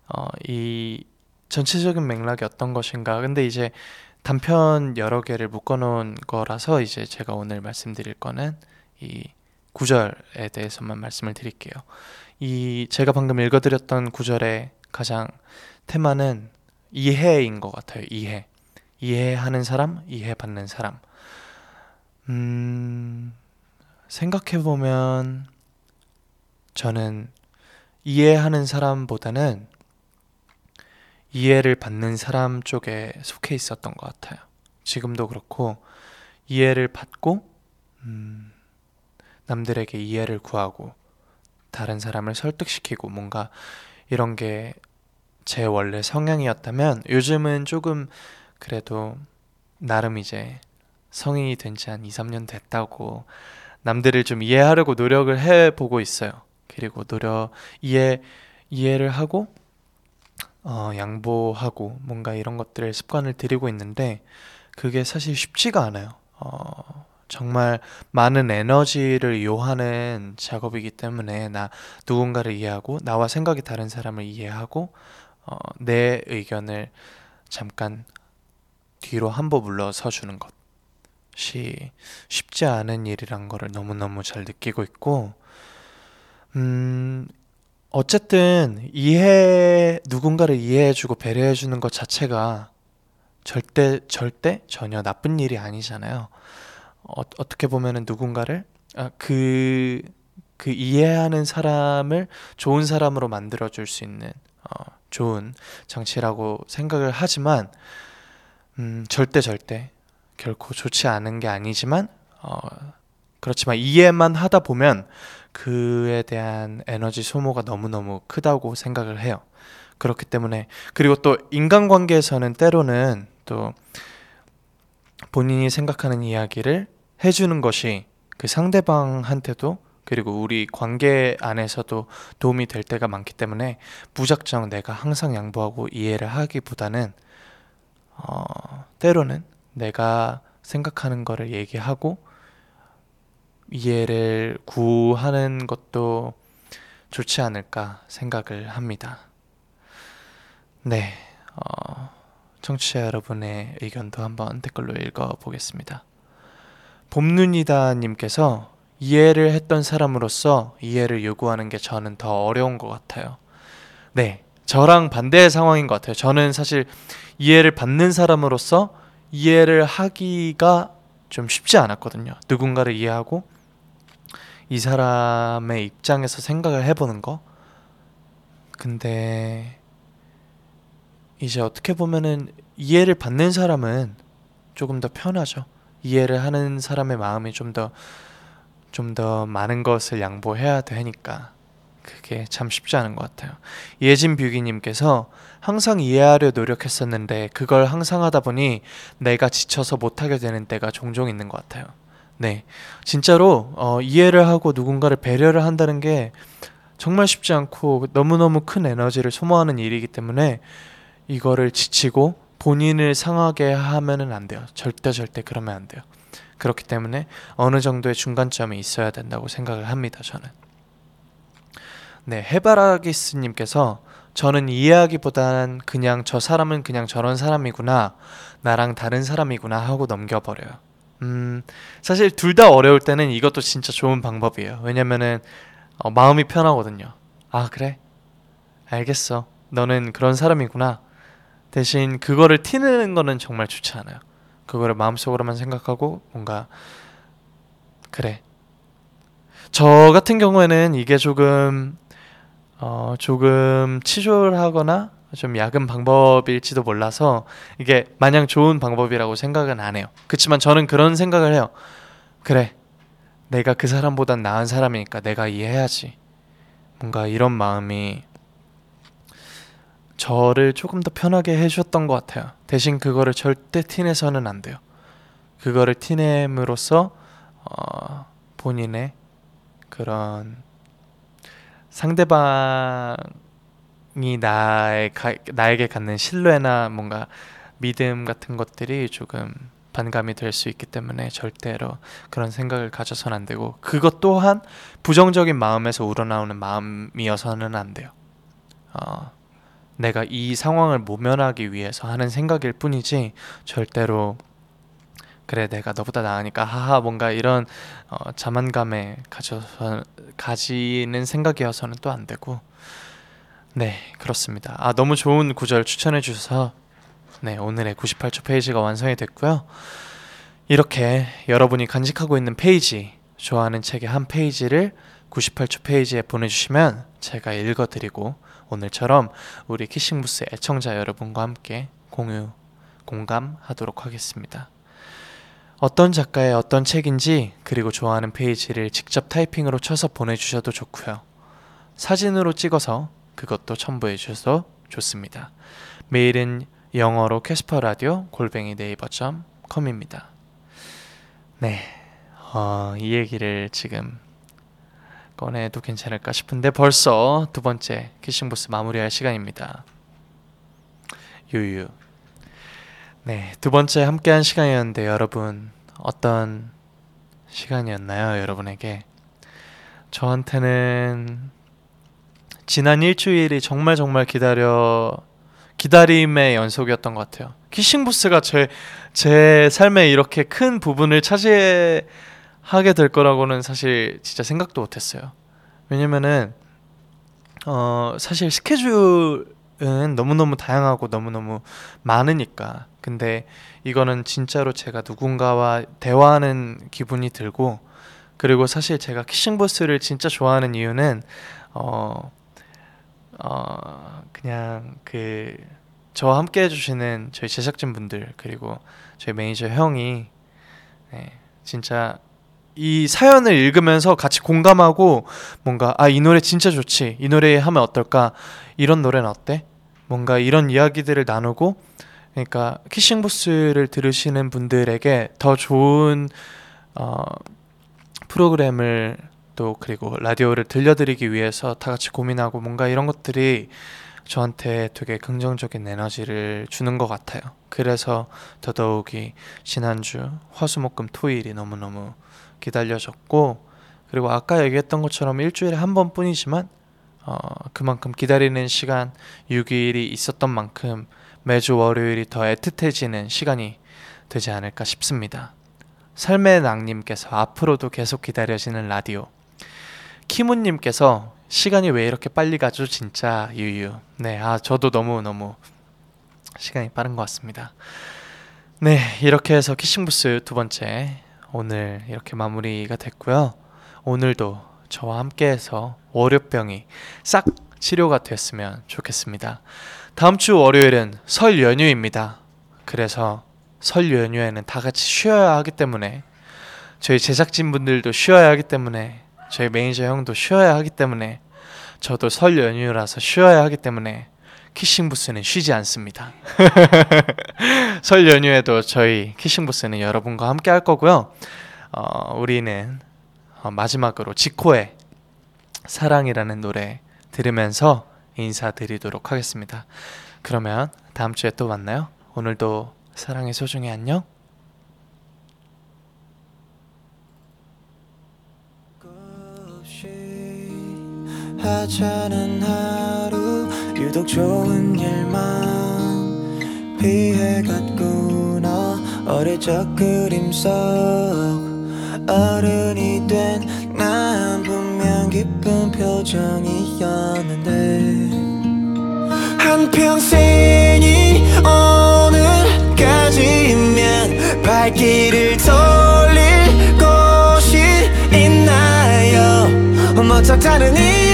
어, 이 전체적인 맥락이 어떤 것인가. 근데 이제 단편 여러 개를 묶어놓은 거라서 이제 제가 오늘 말씀드릴 거는 이 구절에 대해서만 말씀을 드릴게요. 이 제가 방금 읽어드렸던 구절의 가장 테마는 이해인 것 같아요. 이해. 이해하는 사람, 이해받는 사람. 음, 생각해 보면 저는 이해하는 사람보다는 이해를 받는 사람 쪽에 속해 있었던 것 같아요. 지금도 그렇고 이해를 받고 음, 남들에게 이해를 구하고 다른 사람을 설득시키고 뭔가 이런 게 제 원래 성향이었다면 요즘은 조금 그래도 나름 이제 성인이 된 지 한 2, 3년 됐다고 남들을 좀 이해하려고 노력을 해 보고 있어요. 그리고 노력 이해 이해를 하고 어, 양보하고 뭔가 이런 것들을 습관을 들이고 있는데 그게 사실 쉽지가 않아요. 어, 정말 많은 에너지를 요하는 작업이기 때문에 나 누군가를 이해하고 나와 생각이 다른 사람을 이해하고 어, 내 의견을 잠깐 뒤로 한 번 물러서 주는 것이 쉽지 않은 일이란 거를 너무너무 잘 느끼고 있고 음, 어쨌든 이해 누군가를 이해해주고 배려해주는 것 자체가 절대 절대 전혀 나쁜 일이 아니잖아요. 어, 어떻게 보면은 누군가를 아, 그, 그 이해하는 사람을 좋은 사람으로 만들어 줄 수 있는 어, 좋은 장치라고 생각을 하지만 음, 절대 절대 결코 좋지 않은 게 아니지만 어, 그렇지만 이해만 하다 보면 그에 대한 에너지 소모가 너무너무 크다고 생각을 해요. 그렇기 때문에 그리고 또 인간관계에서는 때로는 또 본인이 생각하는 이야기를 해주는 것이 그 상대방한테도 그리고 우리 관계 안에서도 도움이 될 때가 많기 때문에 무작정 내가 항상 양보하고 이해를 하기보다는 어, 때로는 내가 생각하는 거를 얘기하고 이해를 구하는 것도 좋지 않을까 생각을 합니다. 네, 어, 청취자 여러분의 의견도 한번 댓글로 읽어보겠습니다. 봄눈이다님께서 이해를 했던 사람으로서 이해를 요구하는 게 저는 더 어려운 것 같아요. 네, 저랑 반대의 상황인 것 같아요. 저는 사실 이해를 받는 사람으로서 이해를 하기가 좀 쉽지 않았거든요. 누군가를 이해하고 이 사람의 입장에서 생각을 해보는 거. 근데 이제 어떻게 보면은 이해를 받는 사람은 조금 더 편하죠. 이해를 하는 사람의 마음이 좀 더 좀 더 많은 것을 양보해야 되니까 그게 참 쉽지 않은 것 같아요. 예진 뷰기님께서 항상 이해하려 노력했었는데 그걸 항상 하다 보니 내가 지쳐서 못하게 되는 때가 종종 있는 것 같아요. 네, 진짜로 어, 이해를 하고 누군가를 배려를 한다는 게 정말 쉽지 않고 너무너무 큰 에너지를 소모하는 일이기 때문에 이거를 지치고 본인을 상하게 하면은 안 돼요. 절대 절대 그러면 안 돼요. 그렇기 때문에 어느 정도의 중간점이 있어야 된다고 생각을 합니다. 저는. 네, 해바라기스 님께서 저는 이해하기보단 그냥 저 사람은 그냥 저런 사람이구나, 나랑 다른 사람이구나 하고 넘겨버려요. 음, 사실 둘 다 어려울 때는 이것도 진짜 좋은 방법이에요. 왜냐면은 어, 마음이 편하거든요. 아, 그래? 알겠어. 너는 그런 사람이구나. 대신 그거를 티내는 거는 정말 좋지 않아요. 그거를 마음속으로만 생각하고 뭔가 그래. 저 같은 경우에는 이게 조금 어 조금 치졸하거나 좀 야근 방법일지도 몰라서 이게 마냥 좋은 방법이라고 생각은 안 해요. 그렇지만 저는 그런 생각을 해요. 그래. 내가 그 사람보단 나은 사람이니까 내가 이해해야지. 뭔가 이런 마음이 저를 조금 더 편하게 해주셨던 것 같아요. 대신 그거를 절대 티내서는 안 돼요. 그거를 티냄으로써 어, 본인의 그런 상대방 이 나의 가, 나에게 갖는 신뢰나 뭔가 믿음 같은 것들이 조금 반감이 될 수 있기 때문에 절대로 그런 생각을 가져서는 안 되고 그것 또한 부정적인 마음에서 우러나오는 마음이어서는 안 돼요. 어, 내가 이 상황을 모면하기 위해서 하는 생각일 뿐이지 절대로 그래 내가 너보다 나으니까 하하 뭔가 이런 어, 자만감에 가져서 가지는 생각이어서는 또 안 되고 네 그렇습니다 아 너무 좋은 구절 추천해 주셔서 네 오늘의 98초 페이지가 완성이 됐고요 이렇게 여러분이 간직하고 있는 페이지 좋아하는 책의 한 페이지를 98초 페이지에 보내주시면 제가 읽어드리고 오늘처럼 우리 키싱부스 애청자 여러분과 함께 공유 공감하도록 하겠습니다. 어떤 작가의 어떤 책인지 그리고 좋아하는 페이지를 직접 타이핑으로 쳐서 보내주셔도 좋고요. 사진으로 찍어서 그것도 첨부해 주셔도 좋습니다. 메일은 영어로 캐스퍼 라디오 골뱅이 네이버.com입니다. 네, 어, 이 얘기를 지금 꺼내도 괜찮을까 싶은데 벌써 두 번째 키싱부스 마무리할 시간입니다. 유유. 네, 두 번째 함께한 시간이었는데 여러분 어떤 시간이었나요, 여러분에게? 저한테는 지난 일주일이 정말 정말 기다려 기다림의 연속이었던 것 같아요. 키싱부스가 제, 제 삶에 이렇게 큰 부분을 차지하게 될 거라고는 사실 진짜 생각도 못했어요. 왜냐면은 어 사실 스케줄은 너무너무 다양하고 너무너무 많으니까. 근데 이거는 진짜로 제가 누군가와 대화하는 기분이 들고 그리고 사실 제가 키싱부스를 진짜 좋아하는 이유는 어, 어 그냥 그 저와 함께 해주시는 저희 제작진 분들 그리고 저희 매니저 형이 네, 진짜 이 사연을 읽으면서 같이 공감하고 뭔가 아 이 노래 진짜 좋지 이 노래 하면 어떨까 이런 노래는 어때? 뭔가 이런 이야기들을 나누고 그러니까 키싱 부스를 들으시는 분들에게 더 좋은 어, 프로그램을 또 그리고 라디오를 들려드리기 위해서 다 같이 고민하고 뭔가 이런 것들이 저한테 되게 긍정적인 에너지를 주는 것 같아요. 그래서 더더욱이 지난주 화수목금 토일이 너무너무 기다려졌고 그리고 아까 얘기했던 것처럼 일주일에 한 번뿐이지만 어, 그만큼 기다리는 시간 6일이 있었던 만큼 매주 월요일이 더 애틋해지는 시간이 되지 않을까 싶습니다. 삶의 낭님께서 앞으로도 계속 기다려지는 라디오 키무님께서 시간이 왜 이렇게 빨리 가죠 진짜 유유. 네 아 저도 너무 너무 시간이 빠른 것 같습니다. 네 이렇게 해서 키싱부스 두 번째 오늘 이렇게 마무리가 됐고요. 오늘도 저와 함께해서 월요병이 싹 치료가 됐으면 좋겠습니다. 다음 주 월요일은 설 연휴입니다. 그래서 설 연휴에는 다 같이 쉬어야 하기 때문에 저희 제작진분들도 쉬어야 하기 때문에 저희 매니저 형도 쉬어야 하기 때문에 저도 설 연휴라서 쉬어야 하기 때문에 키싱 부스는 쉬지 않습니다. 설 연휴에도 저희 키싱 부스는 여러분과 함께 할 거고요. 어, 우리는 어, 마지막으로 지코의 사랑이라는 노래 들으면서 인사드리도록 하겠습니다. 그러면 다음 주에 또 만나요. 오늘도 사랑의 소중히 안녕. 하찮은 하루 유독 좋은 일만 피해갔구나. 어릴 적 그림 속 어른이 된 난 분명 기쁜 표정이었는데. 한평생이 오늘까지면 발길을 돌릴 곳이 있나요? 뭐딱 다른 이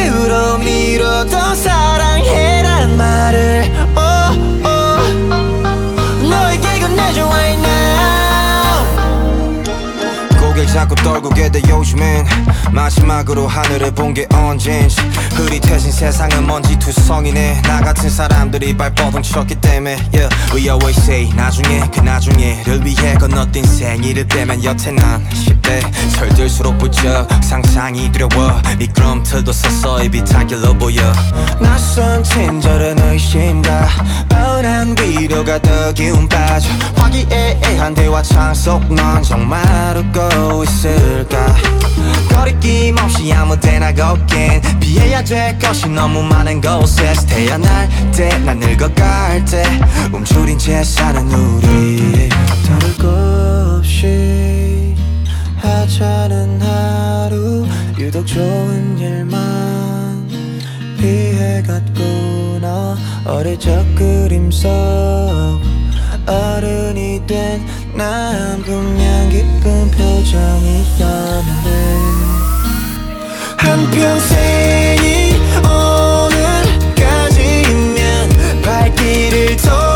자꾸 떨구게 돼 요즘엔. 마지막으로 하늘을 본 게 언젠지. 흐릿해진 세상은 먼지 투성이네. 나 같은 사람들이 발버둥 쳤기 때문에 yeah. We always say 나중에 그 나중에를 위해. 건너뛴 생일을 빼면 여태 난 10대 철들수록 부쩍 상상이 두려워. 미끄럼틀도 서서히 비탈길로 보여. 낯선 친절한 의심과 뻔한 위로가 더 기운 빠져. 화기애애한 대화 창속 넌 정말 웃고 있을까? 거리낌 없이 아무 데나 걷긴 피해야 될 것이 너무 많은 곳에서 태어날 때난 늙어갈 때. 움츠린 채 사는 우리. 다를 것 하찮은 하루 유독 좋은 일만 피해갔구나. 어릴 적 그림 속 어른이 된 난 분명 기쁜 표정이었는데 한평생이 오늘까지면 발길을 돌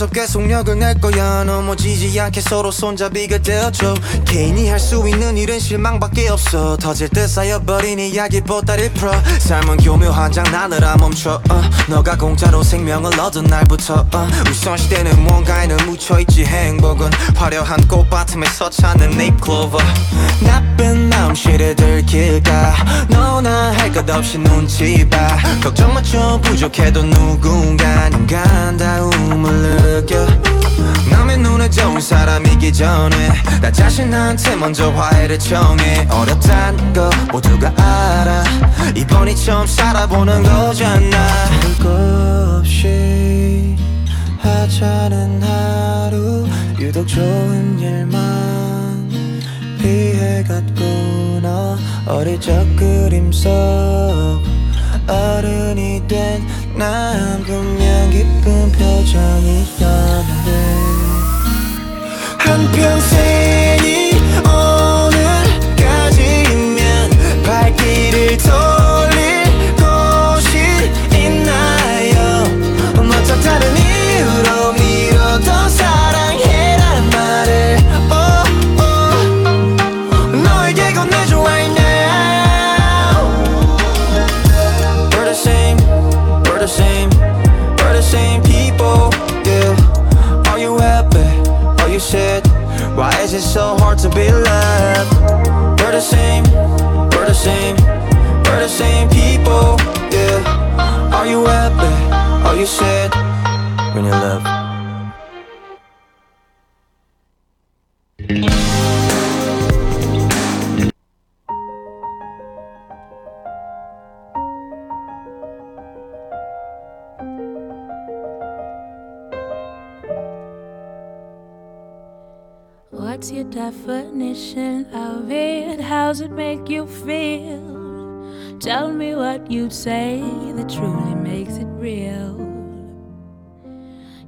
시간은 무섭게 속력을 낼 거야. 넘어지지 않게 서로 손잡이가 되어줘 개인이 할 수 있는 일은 실망밖에 없어. 터질 듯 쌓여버린 이야기 보따리 풀어. 삶은 교묘한 장난을 안 멈춰. 어. 너가 공짜로 생명을 얻은 날부터 어. 우선시대는 뭔가에는 묻혀있지. 행복은 화려한 꽃밭음에서 찾는 네잎클로버 나쁜 마음씨를 들킬까? 너나 할 것 없이 눈치 봐. 걱정 마좀 부족해도 누군가는 간다움을 느껴. 남의 눈에 좋은 사람이기 전에 나 자신한테 먼저 화해를 청해. 어렵단 거 모두가 알아. 이번이 처음 살아보는 거잖아. 별거 없이 하찮은 하루. 유독 좋은 일만 피해갔구나. 어릴 적 그림 속 어른이 된 난 분명 기쁜 표정이었는데. 한평생이 오늘까지면 발길을 돌 hard to be loved? We're the same, we're the same, we're the same people, yeah. Are you happy? Are you sad? When you love. What's your definition of it? How's it make you feel? Tell me what you'd say that truly makes it real.